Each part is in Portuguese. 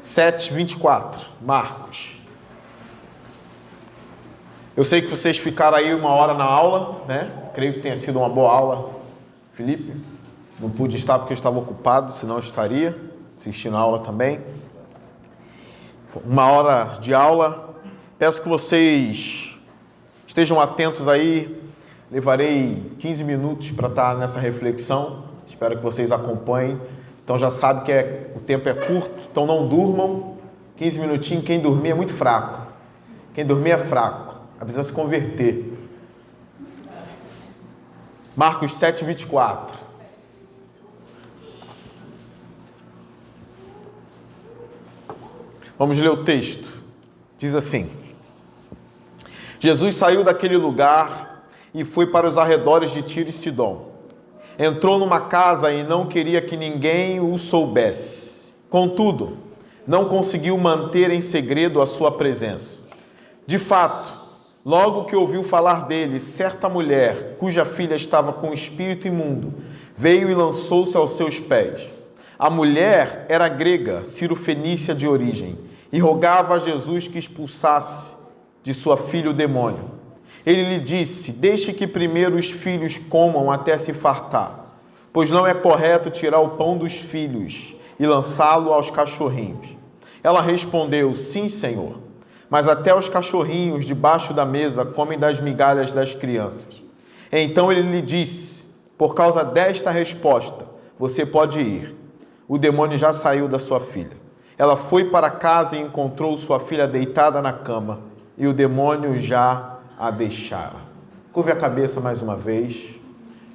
Sete vinte e quatro, Marcos. Eu sei que vocês ficaram aí uma hora na aula, né? Creio que tenha sido uma boa aula, Felipe. Não pude estar porque eu estava ocupado, senão estaria assistindo a aula também. Uma hora de aula. Peço que vocês estejam atentos aí. Levarei 15 minutos para estar nessa reflexão. Espero que vocês acompanhem. Então já sabe que é, o tempo é curto, então não durmam. 15 minutinhos, quem dormir é muito fraco. Quem dormir é fraco. Precisa se converter. Marcos 7, 24. Vamos ler o texto. Diz assim: Jesus saiu daquele lugar e foi para os arredores de Tiro e Sidom. Entrou numa casa e não queria que ninguém o soubesse. Contudo, não conseguiu manter em segredo a sua presença. De fato, logo que ouviu falar dele, certa mulher, cuja filha estava com espírito imundo, veio e lançou-se aos seus pés. A mulher era grega, cirofenícia de origem e rogava a Jesus que expulsasse de sua filha o demônio. Ele lhe disse: Deixe que primeiro os filhos comam até se fartar, pois não é correto tirar o pão dos filhos e lançá-lo aos cachorrinhos. Ela respondeu: Sim, Senhor, mas até os cachorrinhos debaixo da mesa comem das migalhas das crianças. Então ele lhe disse: Por causa desta resposta, você pode ir. O demônio já saiu da sua filha. Ela foi para casa e encontrou sua filha deitada na cama, e o demônio já a deixara. Curve a cabeça mais uma vez.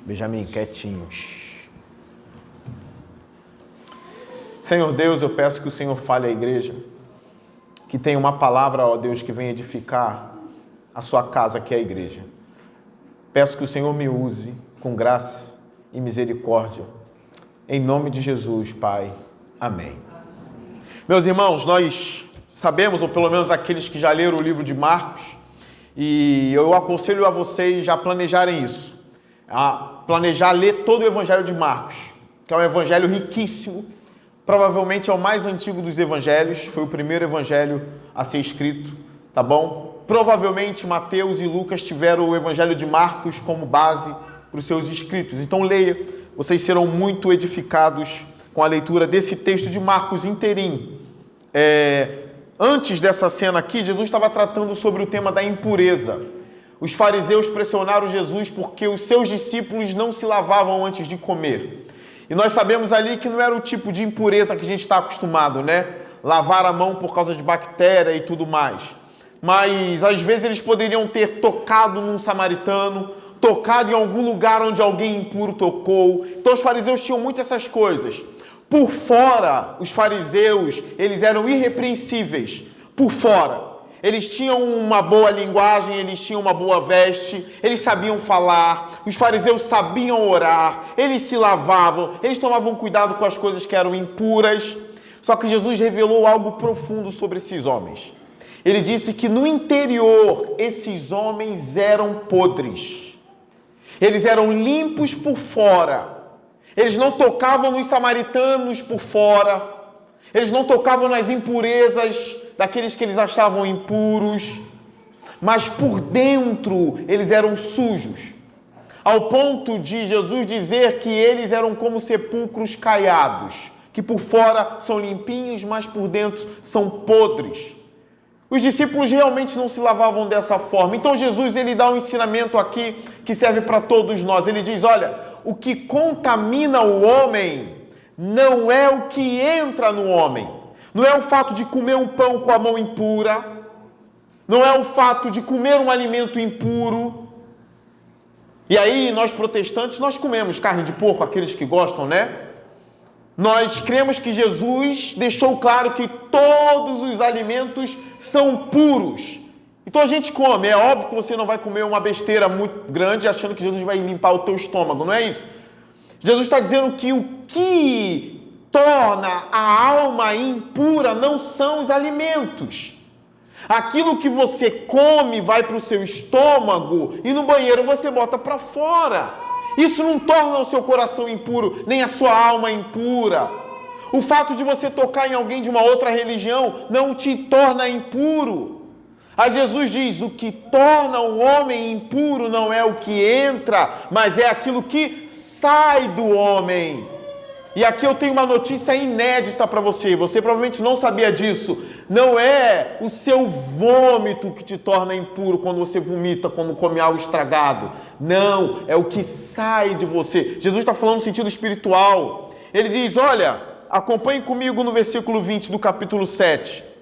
Benjamin, quietinhos. Senhor Deus, eu peço que o Senhor fale à igreja, que tenha uma palavra, ó Deus, que venha edificar a sua casa, que é a igreja. Peço que o Senhor me use com graça e misericórdia. Em nome de Jesus, Pai. Amém. Meus irmãos, nós sabemos, ou pelo menos aqueles que já leram o livro de Marcos, e eu aconselho a vocês já planejarem isso, a planejar ler todo o Evangelho de Marcos, que é um evangelho riquíssimo, provavelmente é o mais antigo dos evangelhos, foi o primeiro evangelho a ser escrito, tá bom? Provavelmente Mateus e Lucas tiveram o Evangelho de Marcos como base para os seus escritos. Então leia, vocês serão muito edificados com a leitura desse texto de Marcos inteirinho. É, antes dessa cena aqui, Jesus estava tratando sobre o tema da impureza. Os fariseus pressionaram Jesus porque os seus discípulos não se lavavam antes de comer. E nós sabemos ali que não era o tipo de impureza que a gente está acostumado, né? Lavar a mão por causa de bactéria e tudo mais. Mas às vezes eles poderiam ter tocado num samaritano, tocado em algum lugar onde alguém impuro tocou. Então os fariseus tinham muito essas coisas. Por fora, os fariseus, eles eram irrepreensíveis. Por fora, eles tinham uma boa linguagem, eles tinham uma boa veste, eles sabiam falar, os fariseus sabiam orar, eles se lavavam, eles tomavam cuidado com as coisas que eram impuras. Só que Jesus revelou algo profundo sobre esses homens. Ele disse que no interior esses homens eram podres. Eles eram limpos por fora, eles não tocavam nos samaritanos por fora. Eles não tocavam nas impurezas daqueles que eles achavam impuros. Mas por dentro eles eram sujos. Ao ponto de Jesus dizer que eles eram como sepulcros caiados, que por fora são limpinhos, mas por dentro são podres. Os discípulos realmente não se lavavam dessa forma. Então Jesus ele dá um ensinamento aqui que serve para todos nós. Ele diz: "Olha, o que contamina o homem não é o que entra no homem. Não é o fato de comer um pão com a mão impura. Não é o fato de comer um alimento impuro. E aí, nós protestantes, nós comemos carne de porco, aqueles que gostam, né? Nós cremos que Jesus deixou claro que todos os alimentos são puros. Então a gente come, é óbvio que você não vai comer uma besteira muito grande achando que Jesus vai limpar o teu estômago, não é isso? Jesus está dizendo que o que torna a alma impura não são os alimentos. Aquilo que você come vai para o seu estômago e no banheiro você bota para fora. Isso não torna o seu coração impuro, nem a sua alma impura. O fato de você tocar em alguém de uma outra religião não te torna impuro. A Jesus diz: o que torna o homem impuro não é o que entra, mas é aquilo que sai do homem. E aqui eu tenho uma notícia inédita para você. Você provavelmente não sabia disso. Não é o seu vômito que te torna impuro quando você vomita, quando come algo estragado. Não, é o que sai de você. Jesus está falando no sentido espiritual. Ele diz: Olha, acompanhe comigo no versículo 20 do capítulo 7.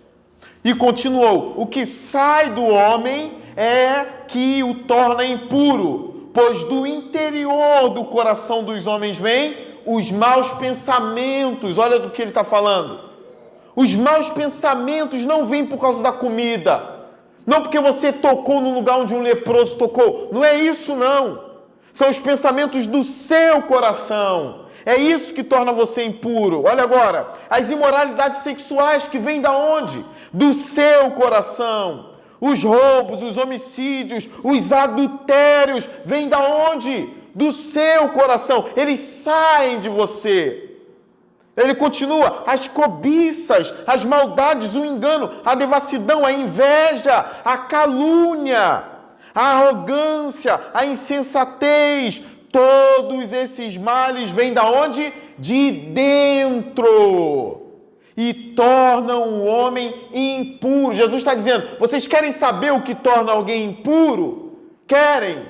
E continuou: O que sai do homem é que o torna impuro, pois do interior do coração dos homens vem os maus pensamentos. Olha do que ele está falando. Os maus pensamentos não vêm por causa da comida, não porque você tocou no lugar onde um leproso tocou. Não é isso, não. São os pensamentos do seu coração. É isso que torna você impuro. Olha agora, as imoralidades sexuais que vêm da onde? Do seu coração. Os roubos, os homicídios, os adultérios vêm da onde? Do seu coração. Eles saem de você. Ele continua: as cobiças, as maldades, o engano, a devassidão, a inveja, a calúnia, a arrogância, a insensatez, todos esses males vêm da onde? De dentro. E tornam o homem impuro. Jesus está dizendo: vocês querem saber o que torna alguém impuro? Querem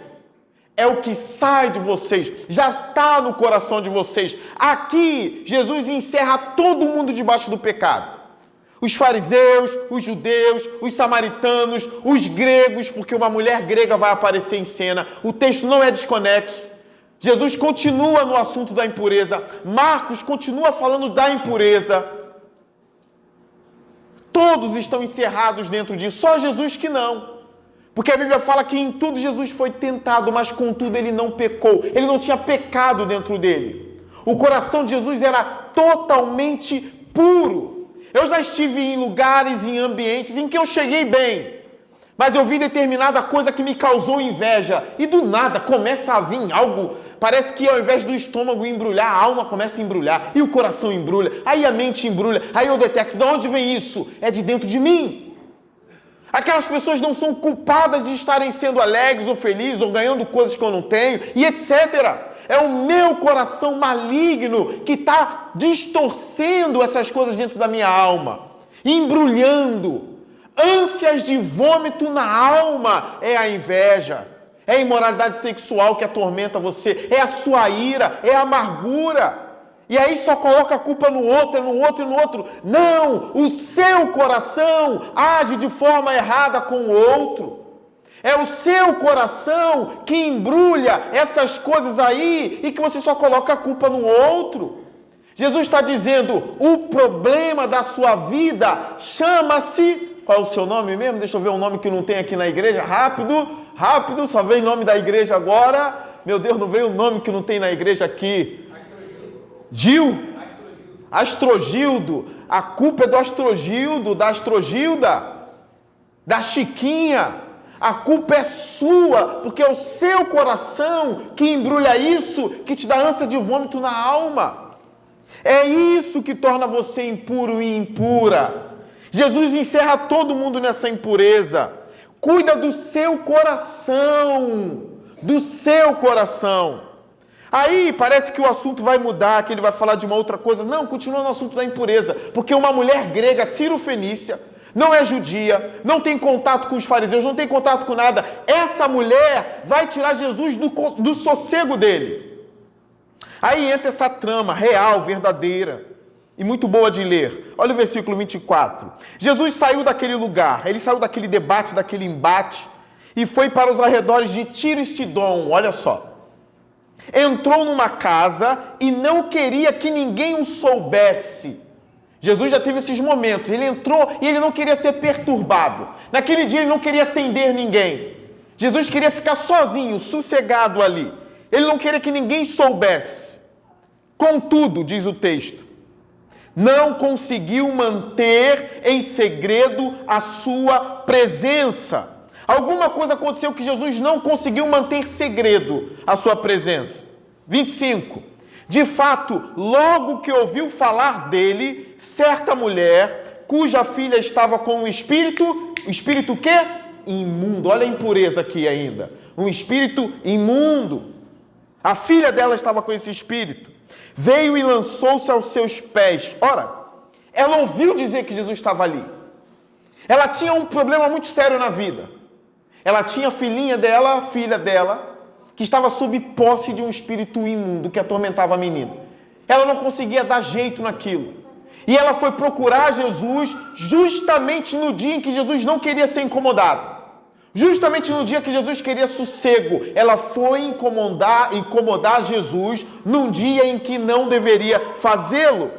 é o que sai de vocês, já está no coração de vocês. Aqui, Jesus encerra todo mundo debaixo do pecado. Os fariseus, os judeus, os samaritanos, os gregos, porque uma mulher grega vai aparecer em cena. O texto não é desconexo. Jesus continua no assunto da impureza. Marcos continua falando da impureza. Todos estão encerrados dentro disso, só Jesus que não. Porque a Bíblia fala que em tudo Jesus foi tentado, mas contudo ele não pecou. Ele não tinha pecado dentro dele. O coração de Jesus era totalmente puro. Eu já estive em lugares, em ambientes em que eu cheguei bem, mas eu vi determinada coisa que me causou inveja e do nada começa a vir algo. Parece que ao invés do estômago embrulhar, a alma começa a embrulhar e o coração embrulha, aí a mente embrulha, aí eu detecto de onde vem isso? É de dentro de mim. Aquelas pessoas não são culpadas de estarem sendo alegres ou felizes ou ganhando coisas que eu não tenho e etc. É o meu coração maligno que está distorcendo essas coisas dentro da minha alma, embrulhando. Ânsias de vômito na alma é a inveja, é a imoralidade sexual que atormenta você, é a sua ira, é a amargura. E aí só coloca a culpa no outro, no outro e no outro. Não! O seu coração age de forma errada com o outro. É o seu coração que embrulha essas coisas aí e que você só coloca a culpa no outro. Jesus está dizendo: o problema da sua vida chama-se. Qual é o seu nome mesmo? Deixa eu ver um nome que não tem aqui na igreja. Rápido, rápido, só vem nome da igreja agora. Meu Deus, não veio o nome que não tem na igreja aqui. Gil? Astrogildo. A culpa é do Astrogildo, da Astrogilda, da Chiquinha. A culpa é sua, porque é o seu coração que embrulha isso, que te dá ânsia de vômito na alma. É isso que torna você impuro e impura. Jesus encerra todo mundo nessa impureza. Cuida do seu coração, do seu coração. Aí parece que o assunto vai mudar, que ele vai falar de uma outra coisa. Não, continua no assunto da impureza. Porque uma mulher grega, Ciro Fenícia, não é judia, não tem contato com os fariseus, não tem contato com nada. Essa mulher vai tirar Jesus do, do sossego dele. Aí entra essa trama real, verdadeira e muito boa de ler. Olha o versículo 24. Jesus saiu daquele lugar, ele saiu daquele debate, daquele embate e foi para os arredores de Tiro e Sidom. Olha só entrou numa casa e não queria que ninguém o soubesse. Jesus já teve esses momentos. Ele entrou e ele não queria ser perturbado. Naquele dia ele não queria atender ninguém. Jesus queria ficar sozinho, sossegado ali. Ele não queria que ninguém soubesse. Contudo, diz o texto, não conseguiu manter em segredo a sua presença. Alguma coisa aconteceu que Jesus não conseguiu manter segredo a sua presença. 25. De fato, logo que ouviu falar dele, certa mulher, cuja filha estava com um espírito, espírito que? Imundo. Olha a impureza aqui ainda. Um espírito imundo. A filha dela estava com esse espírito. Veio e lançou-se aos seus pés. Ora, ela ouviu dizer que Jesus estava ali. Ela tinha um problema muito sério na vida. Ela tinha a filhinha dela, a filha dela, que estava sob posse de um espírito imundo que atormentava a menina. Ela não conseguia dar jeito naquilo. E ela foi procurar Jesus justamente no dia em que Jesus não queria ser incomodado. Justamente no dia que Jesus queria sossego, ela foi incomodar, incomodar Jesus num dia em que não deveria fazê-lo.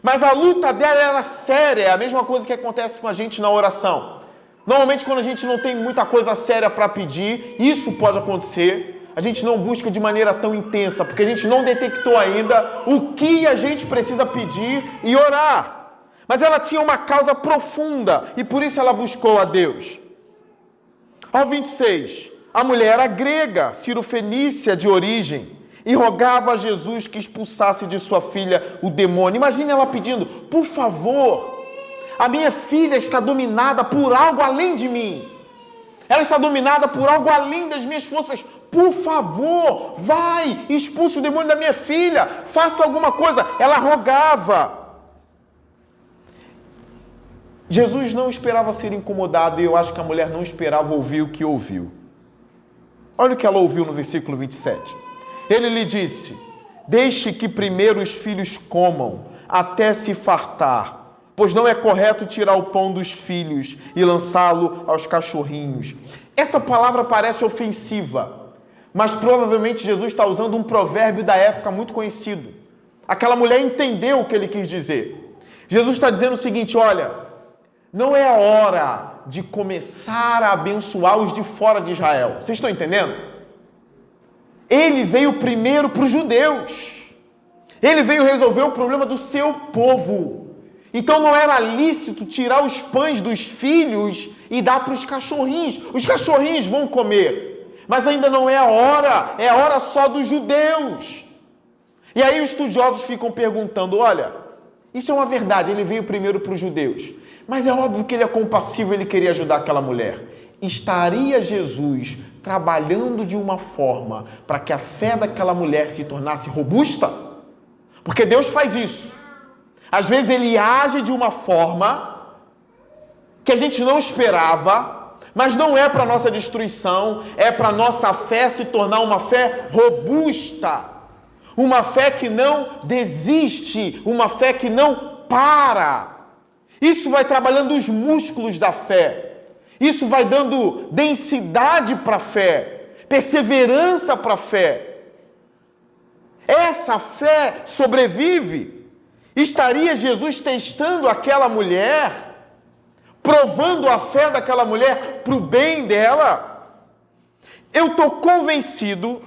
Mas a luta dela era séria, é a mesma coisa que acontece com a gente na oração. Normalmente, quando a gente não tem muita coisa séria para pedir, isso pode acontecer. A gente não busca de maneira tão intensa, porque a gente não detectou ainda o que a gente precisa pedir e orar. Mas ela tinha uma causa profunda e por isso ela buscou a Deus. Ao 26, a mulher era grega, cirofenícia de origem, e rogava a Jesus que expulsasse de sua filha o demônio. Imagine ela pedindo: por favor, a minha filha está dominada por algo além de mim. Ela está dominada por algo além das minhas forças. Por favor, vai, expulse o demônio da minha filha, faça alguma coisa. Ela rogava. Jesus não esperava ser incomodado e eu acho que a mulher não esperava ouvir o que ouviu. Olha o que ela ouviu no versículo 27. Ele lhe disse: Deixe que primeiro os filhos comam, até se fartar pois não é correto tirar o pão dos filhos e lançá-lo aos cachorrinhos. Essa palavra parece ofensiva, mas provavelmente Jesus está usando um provérbio da época muito conhecido. Aquela mulher entendeu o que ele quis dizer. Jesus está dizendo o seguinte: olha, não é a hora de começar a abençoar os de fora de Israel. Vocês estão entendendo? Ele veio primeiro para os judeus. Ele veio resolver o problema do seu povo. Então não era lícito tirar os pães dos filhos e dar para os cachorrinhos. Os cachorrinhos vão comer, mas ainda não é a hora, é a hora só dos judeus. E aí os estudiosos ficam perguntando: olha, isso é uma verdade, ele veio primeiro para os judeus, mas é óbvio que ele é compassivo, ele queria ajudar aquela mulher. Estaria Jesus trabalhando de uma forma para que a fé daquela mulher se tornasse robusta? Porque Deus faz isso. Às vezes ele age de uma forma que a gente não esperava, mas não é para nossa destruição, é para nossa fé se tornar uma fé robusta, uma fé que não desiste, uma fé que não para. Isso vai trabalhando os músculos da fé. Isso vai dando densidade para a fé, perseverança para a fé. Essa fé sobrevive Estaria Jesus testando aquela mulher, provando a fé daquela mulher para o bem dela? Eu estou convencido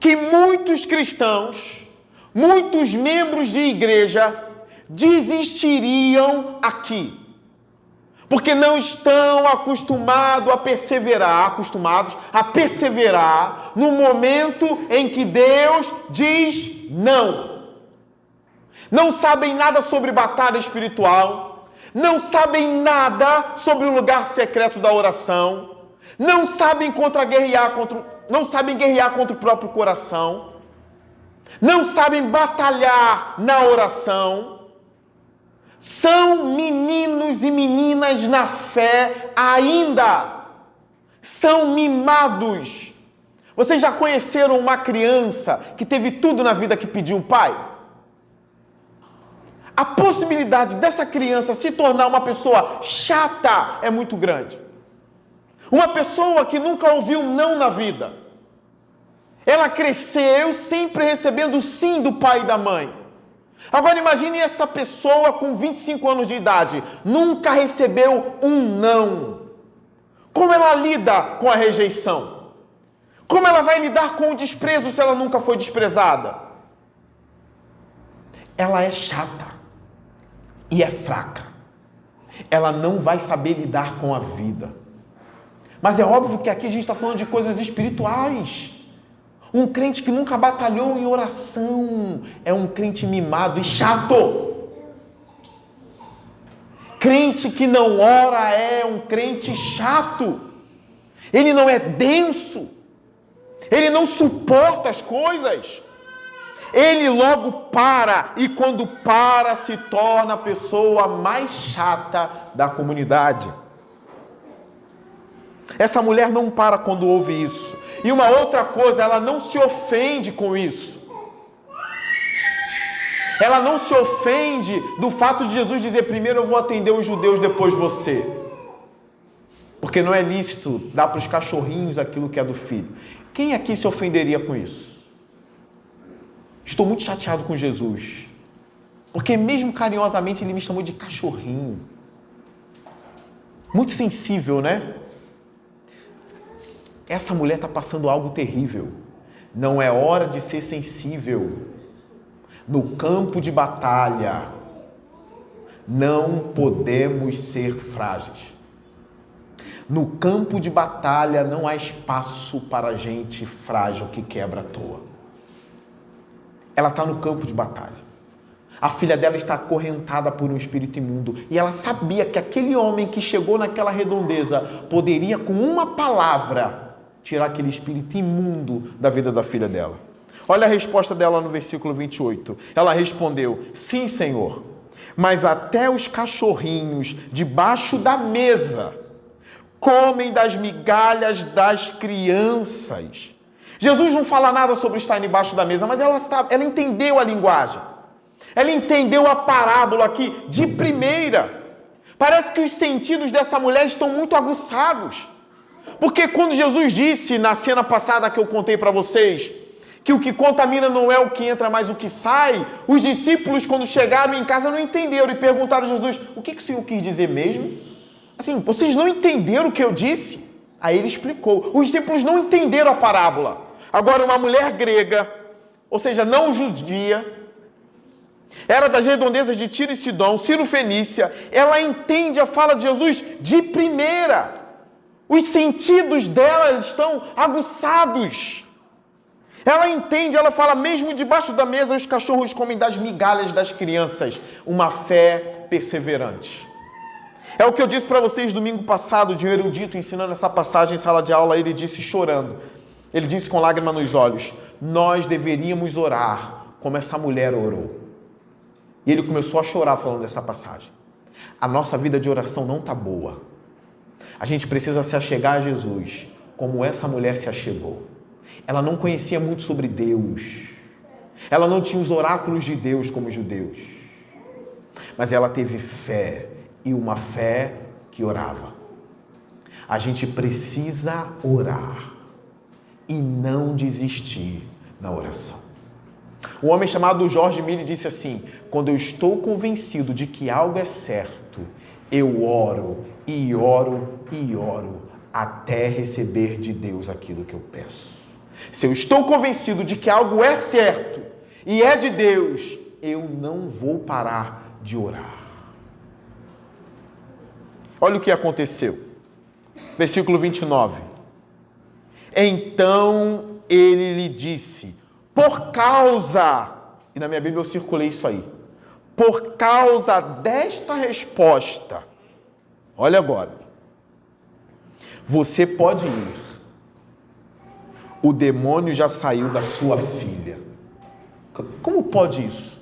que muitos cristãos, muitos membros de igreja, desistiriam aqui. Porque não estão acostumados a perseverar, acostumados a perseverar no momento em que Deus diz não não sabem nada sobre batalha espiritual, não sabem nada sobre o lugar secreto da oração, não sabem contra guerrear contra, não sabem guerrear contra o próprio coração, não sabem batalhar na oração. São meninos e meninas na fé ainda. São mimados. Vocês já conheceram uma criança que teve tudo na vida que pediu o pai? a possibilidade dessa criança se tornar uma pessoa chata é muito grande. Uma pessoa que nunca ouviu não na vida. Ela cresceu sempre recebendo sim do pai e da mãe. Agora imagine essa pessoa com 25 anos de idade, nunca recebeu um não. Como ela lida com a rejeição? Como ela vai lidar com o desprezo se ela nunca foi desprezada? ela é chata e é fraca. Ela não vai saber lidar com a vida. Mas é óbvio que aqui a gente está falando de coisas espirituais. Um crente que nunca batalhou em oração é um crente mimado e chato. Crente que não ora é um crente chato. Ele não é denso. Ele não suporta as coisas. Ele logo para e quando para se torna a pessoa mais chata da comunidade. Essa mulher não para quando ouve isso. E uma outra coisa, ela não se ofende com isso. Ela não se ofende do fato de Jesus dizer: primeiro eu vou atender os judeus, depois você. Porque não é lícito dar para os cachorrinhos aquilo que é do filho. Quem aqui se ofenderia com isso? Estou muito chateado com Jesus. Porque, mesmo carinhosamente, ele me chamou de cachorrinho. Muito sensível, né? Essa mulher está passando algo terrível. Não é hora de ser sensível. No campo de batalha, não podemos ser frágeis. No campo de batalha não há espaço para gente frágil que quebra à toa. Ela está no campo de batalha. A filha dela está acorrentada por um espírito imundo. E ela sabia que aquele homem que chegou naquela redondeza poderia, com uma palavra, tirar aquele espírito imundo da vida da filha dela. Olha a resposta dela no versículo 28. Ela respondeu: Sim, Senhor, mas até os cachorrinhos debaixo da mesa comem das migalhas das crianças. Jesus não fala nada sobre estar embaixo da mesa, mas ela, está, ela entendeu a linguagem. Ela entendeu a parábola aqui de primeira. Parece que os sentidos dessa mulher estão muito aguçados. Porque quando Jesus disse na cena passada que eu contei para vocês, que o que contamina não é o que entra, mas o que sai, os discípulos, quando chegaram em casa, não entenderam e perguntaram a Jesus: o que, que o Senhor quis dizer mesmo? Assim, vocês não entenderam o que eu disse? Aí ele explicou. Os discípulos não entenderam a parábola. Agora, uma mulher grega, ou seja, não judia, era das redondezas de Tiro e Sidom, Ciro Fenícia, ela entende a fala de Jesus de primeira. Os sentidos dela estão aguçados. Ela entende, ela fala, mesmo debaixo da mesa, os cachorros comem das migalhas das crianças. Uma fé perseverante. É o que eu disse para vocês domingo passado, de um erudito ensinando essa passagem em sala de aula. Ele disse chorando, ele disse com lágrima nos olhos: Nós deveríamos orar como essa mulher orou. E ele começou a chorar falando dessa passagem. A nossa vida de oração não está boa. A gente precisa se achegar a Jesus, como essa mulher se achegou. Ela não conhecia muito sobre Deus. Ela não tinha os oráculos de Deus como os judeus. Mas ela teve fé e uma fé que orava. A gente precisa orar e não desistir na oração. Um homem chamado Jorge Mille disse assim: Quando eu estou convencido de que algo é certo, eu oro e oro e oro até receber de Deus aquilo que eu peço. Se eu estou convencido de que algo é certo e é de Deus, eu não vou parar de orar. Olha o que aconteceu. Versículo 29. Então ele lhe disse: Por causa, e na minha Bíblia eu circulei isso aí, por causa desta resposta, olha agora, você pode ir. O demônio já saiu da sua filha. Como pode isso?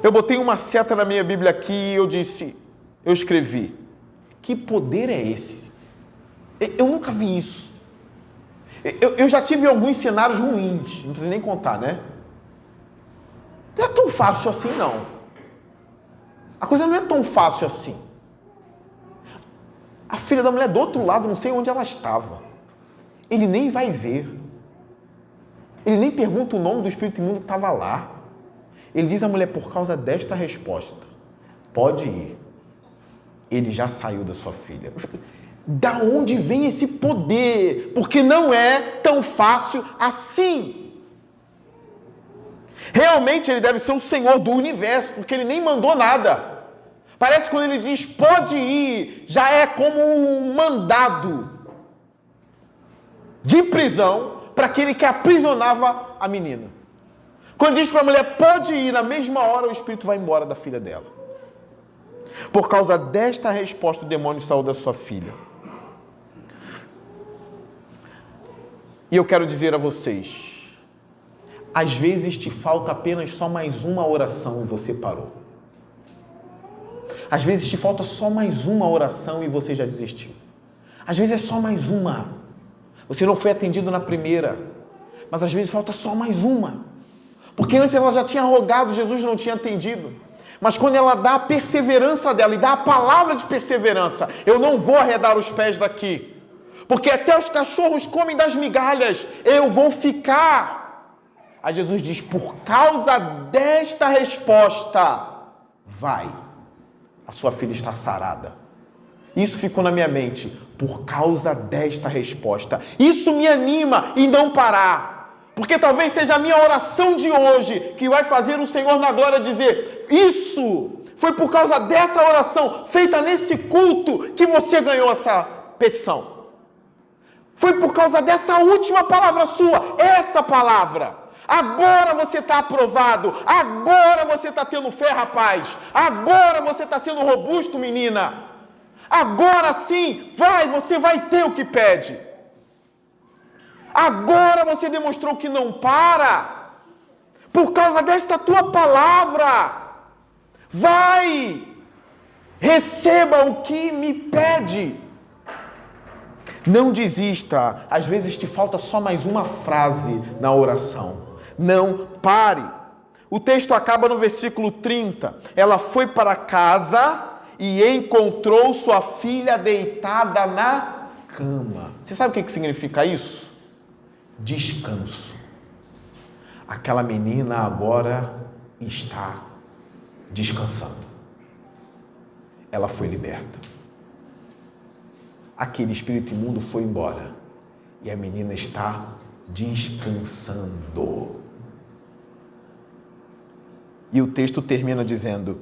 Eu botei uma seta na minha Bíblia aqui e eu disse, eu escrevi: Que poder é esse? Eu nunca vi isso. Eu, eu já tive alguns cenários ruins, não precisa nem contar, né? Não é tão fácil assim, não. A coisa não é tão fácil assim. A filha da mulher do outro lado, não sei onde ela estava. Ele nem vai ver. Ele nem pergunta o nome do espírito imundo que estava lá. Ele diz à mulher, por causa desta resposta, pode ir. Ele já saiu da sua filha. Da onde vem esse poder? Porque não é tão fácil assim. Realmente ele deve ser o Senhor do universo, porque ele nem mandou nada. Parece que quando ele diz pode ir, já é como um mandado de prisão para aquele que aprisionava a menina. Quando diz para a mulher pode ir, na mesma hora o espírito vai embora da filha dela. Por causa desta resposta, o demônio saiu da sua filha. E eu quero dizer a vocês, às vezes te falta apenas só mais uma oração e você parou. Às vezes te falta só mais uma oração e você já desistiu. Às vezes é só mais uma. Você não foi atendido na primeira, mas às vezes falta só mais uma. Porque antes ela já tinha rogado, Jesus não tinha atendido. Mas quando ela dá a perseverança dela e dá a palavra de perseverança, eu não vou arredar os pés daqui. Porque até os cachorros comem das migalhas, eu vou ficar. Aí Jesus diz: por causa desta resposta, vai, a sua filha está sarada. Isso ficou na minha mente, por causa desta resposta. Isso me anima em não parar. Porque talvez seja a minha oração de hoje que vai fazer o Senhor na glória dizer: Isso foi por causa dessa oração feita nesse culto que você ganhou essa petição. Foi por causa dessa última palavra sua, essa palavra. Agora você está aprovado. Agora você está tendo fé, rapaz. Agora você está sendo robusto, menina. Agora sim, vai, você vai ter o que pede. Agora você demonstrou que não para. Por causa desta tua palavra. Vai, receba o que me pede. Não desista. Às vezes te falta só mais uma frase na oração não pare. O texto acaba no versículo 30. Ela foi para casa e encontrou sua filha deitada na cama. Você sabe o que significa isso? Descanso. Aquela menina agora está descansando. Ela foi liberta. Aquele espírito imundo foi embora e a menina está descansando. E o texto termina dizendo: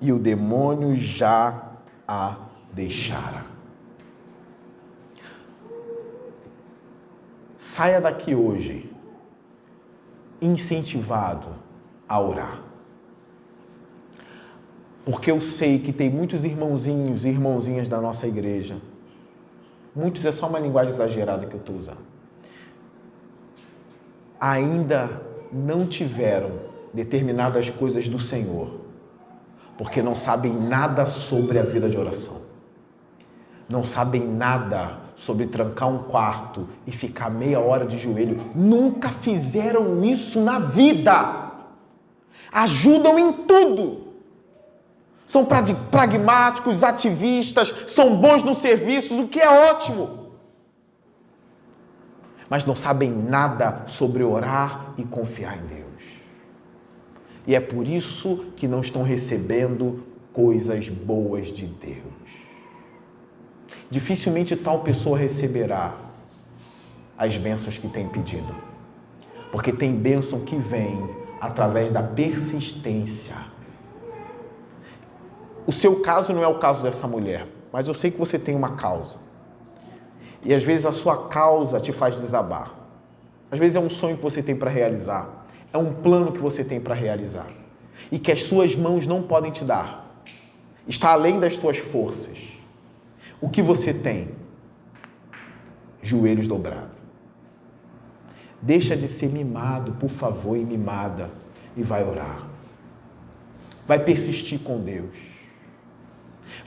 E o demônio já a deixara. Saia daqui hoje incentivado a orar. Porque eu sei que tem muitos irmãozinhos e irmãozinhas da nossa igreja. Muitos é só uma linguagem exagerada que eu estou usando. Ainda não tiveram determinadas coisas do Senhor, porque não sabem nada sobre a vida de oração. Não sabem nada sobre trancar um quarto e ficar meia hora de joelho. Nunca fizeram isso na vida. Ajudam em tudo. São pragmáticos, ativistas, são bons nos serviços, o que é ótimo. Mas não sabem nada sobre orar e confiar em Deus e é por isso que não estão recebendo coisas boas de Deus. Dificilmente tal pessoa receberá as bênçãos que tem pedido, porque tem bênção que vem através da persistência. O seu caso não é o caso dessa mulher, mas eu sei que você tem uma causa. E às vezes a sua causa te faz desabar. Às vezes é um sonho que você tem para realizar é um plano que você tem para realizar e que as suas mãos não podem te dar. Está além das tuas forças. O que você tem? Joelhos dobrados. Deixa de ser mimado, por favor, e mimada, e vai orar. Vai persistir com Deus.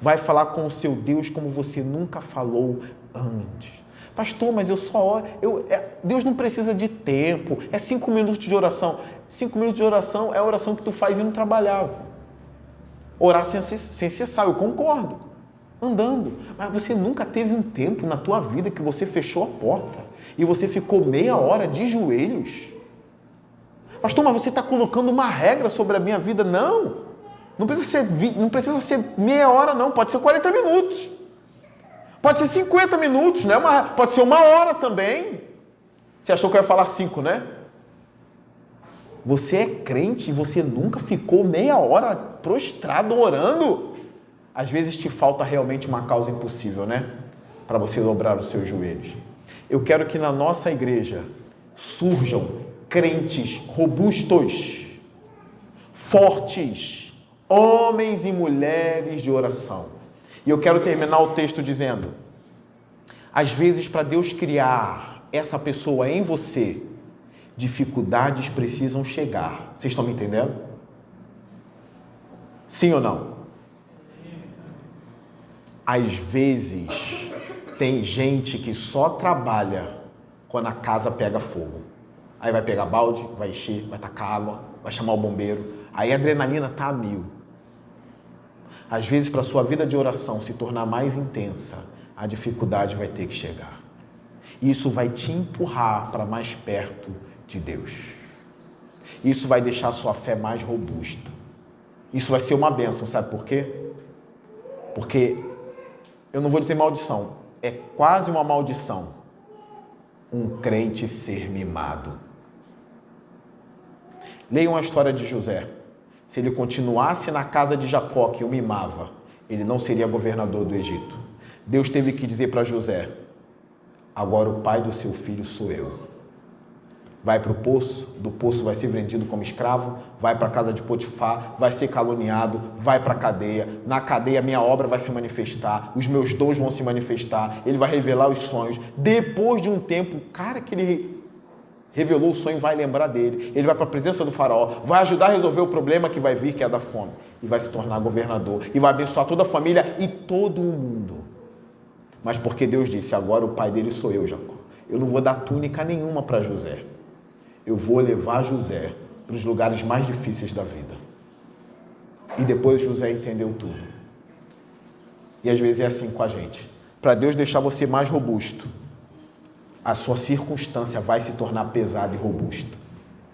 Vai falar com o seu Deus como você nunca falou antes. Pastor, mas eu só eu, é, Deus não precisa de tempo, é cinco minutos de oração. Cinco minutos de oração é a oração que tu faz indo trabalhar. Orar sem, sem cessar, eu concordo. Andando. Mas você nunca teve um tempo na tua vida que você fechou a porta e você ficou meia hora de joelhos. Pastor, mas você está colocando uma regra sobre a minha vida? Não. Não precisa ser, não precisa ser meia hora, não. Pode ser 40 minutos. Pode ser 50 minutos, né? Uma, pode ser uma hora também. Você achou que eu ia falar cinco, né? Você é crente e você nunca ficou meia hora prostrado orando? Às vezes te falta realmente uma causa impossível, né? Para você dobrar os seus joelhos. Eu quero que na nossa igreja surjam crentes robustos, fortes, homens e mulheres de oração. E eu quero terminar o texto dizendo: às vezes, para Deus criar essa pessoa em você, dificuldades precisam chegar. Vocês estão me entendendo? Sim ou não? Às vezes, tem gente que só trabalha quando a casa pega fogo. Aí vai pegar balde, vai encher, vai tacar água, vai chamar o bombeiro. Aí a adrenalina tá a mil. Às vezes, para a sua vida de oração se tornar mais intensa, a dificuldade vai ter que chegar. Isso vai te empurrar para mais perto de Deus. Isso vai deixar a sua fé mais robusta. Isso vai ser uma bênção, sabe por quê? Porque eu não vou dizer maldição, é quase uma maldição um crente ser mimado. Leiam a história de José. Se ele continuasse na casa de Jacó, que o mimava, ele não seria governador do Egito. Deus teve que dizer para José: agora o pai do seu filho sou eu. Vai para o poço, do poço vai ser vendido como escravo, vai para a casa de Potifar, vai ser caluniado, vai para a cadeia. Na cadeia, minha obra vai se manifestar, os meus dons vão se manifestar, ele vai revelar os sonhos. Depois de um tempo, cara que ele revelou o sonho vai lembrar dele. Ele vai para a presença do faraó, vai ajudar a resolver o problema que vai vir, que é da fome, e vai se tornar governador, e vai abençoar toda a família e todo o mundo. Mas porque Deus disse: agora o pai dele sou eu, Jacó. Eu não vou dar túnica nenhuma para José. Eu vou levar José para os lugares mais difíceis da vida. E depois José entendeu tudo. E às vezes é assim com a gente. Para Deus deixar você mais robusto, a sua circunstância vai se tornar pesada e robusta.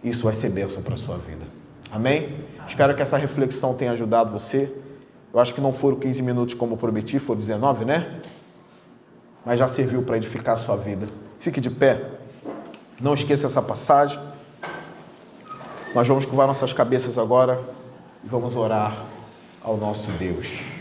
Isso vai ser bênção para a sua vida. Amém? Espero que essa reflexão tenha ajudado você. Eu acho que não foram 15 minutos como prometi, foram 19, né? Mas já serviu para edificar a sua vida. Fique de pé. Não esqueça essa passagem. Nós vamos curvar nossas cabeças agora e vamos orar ao nosso Deus.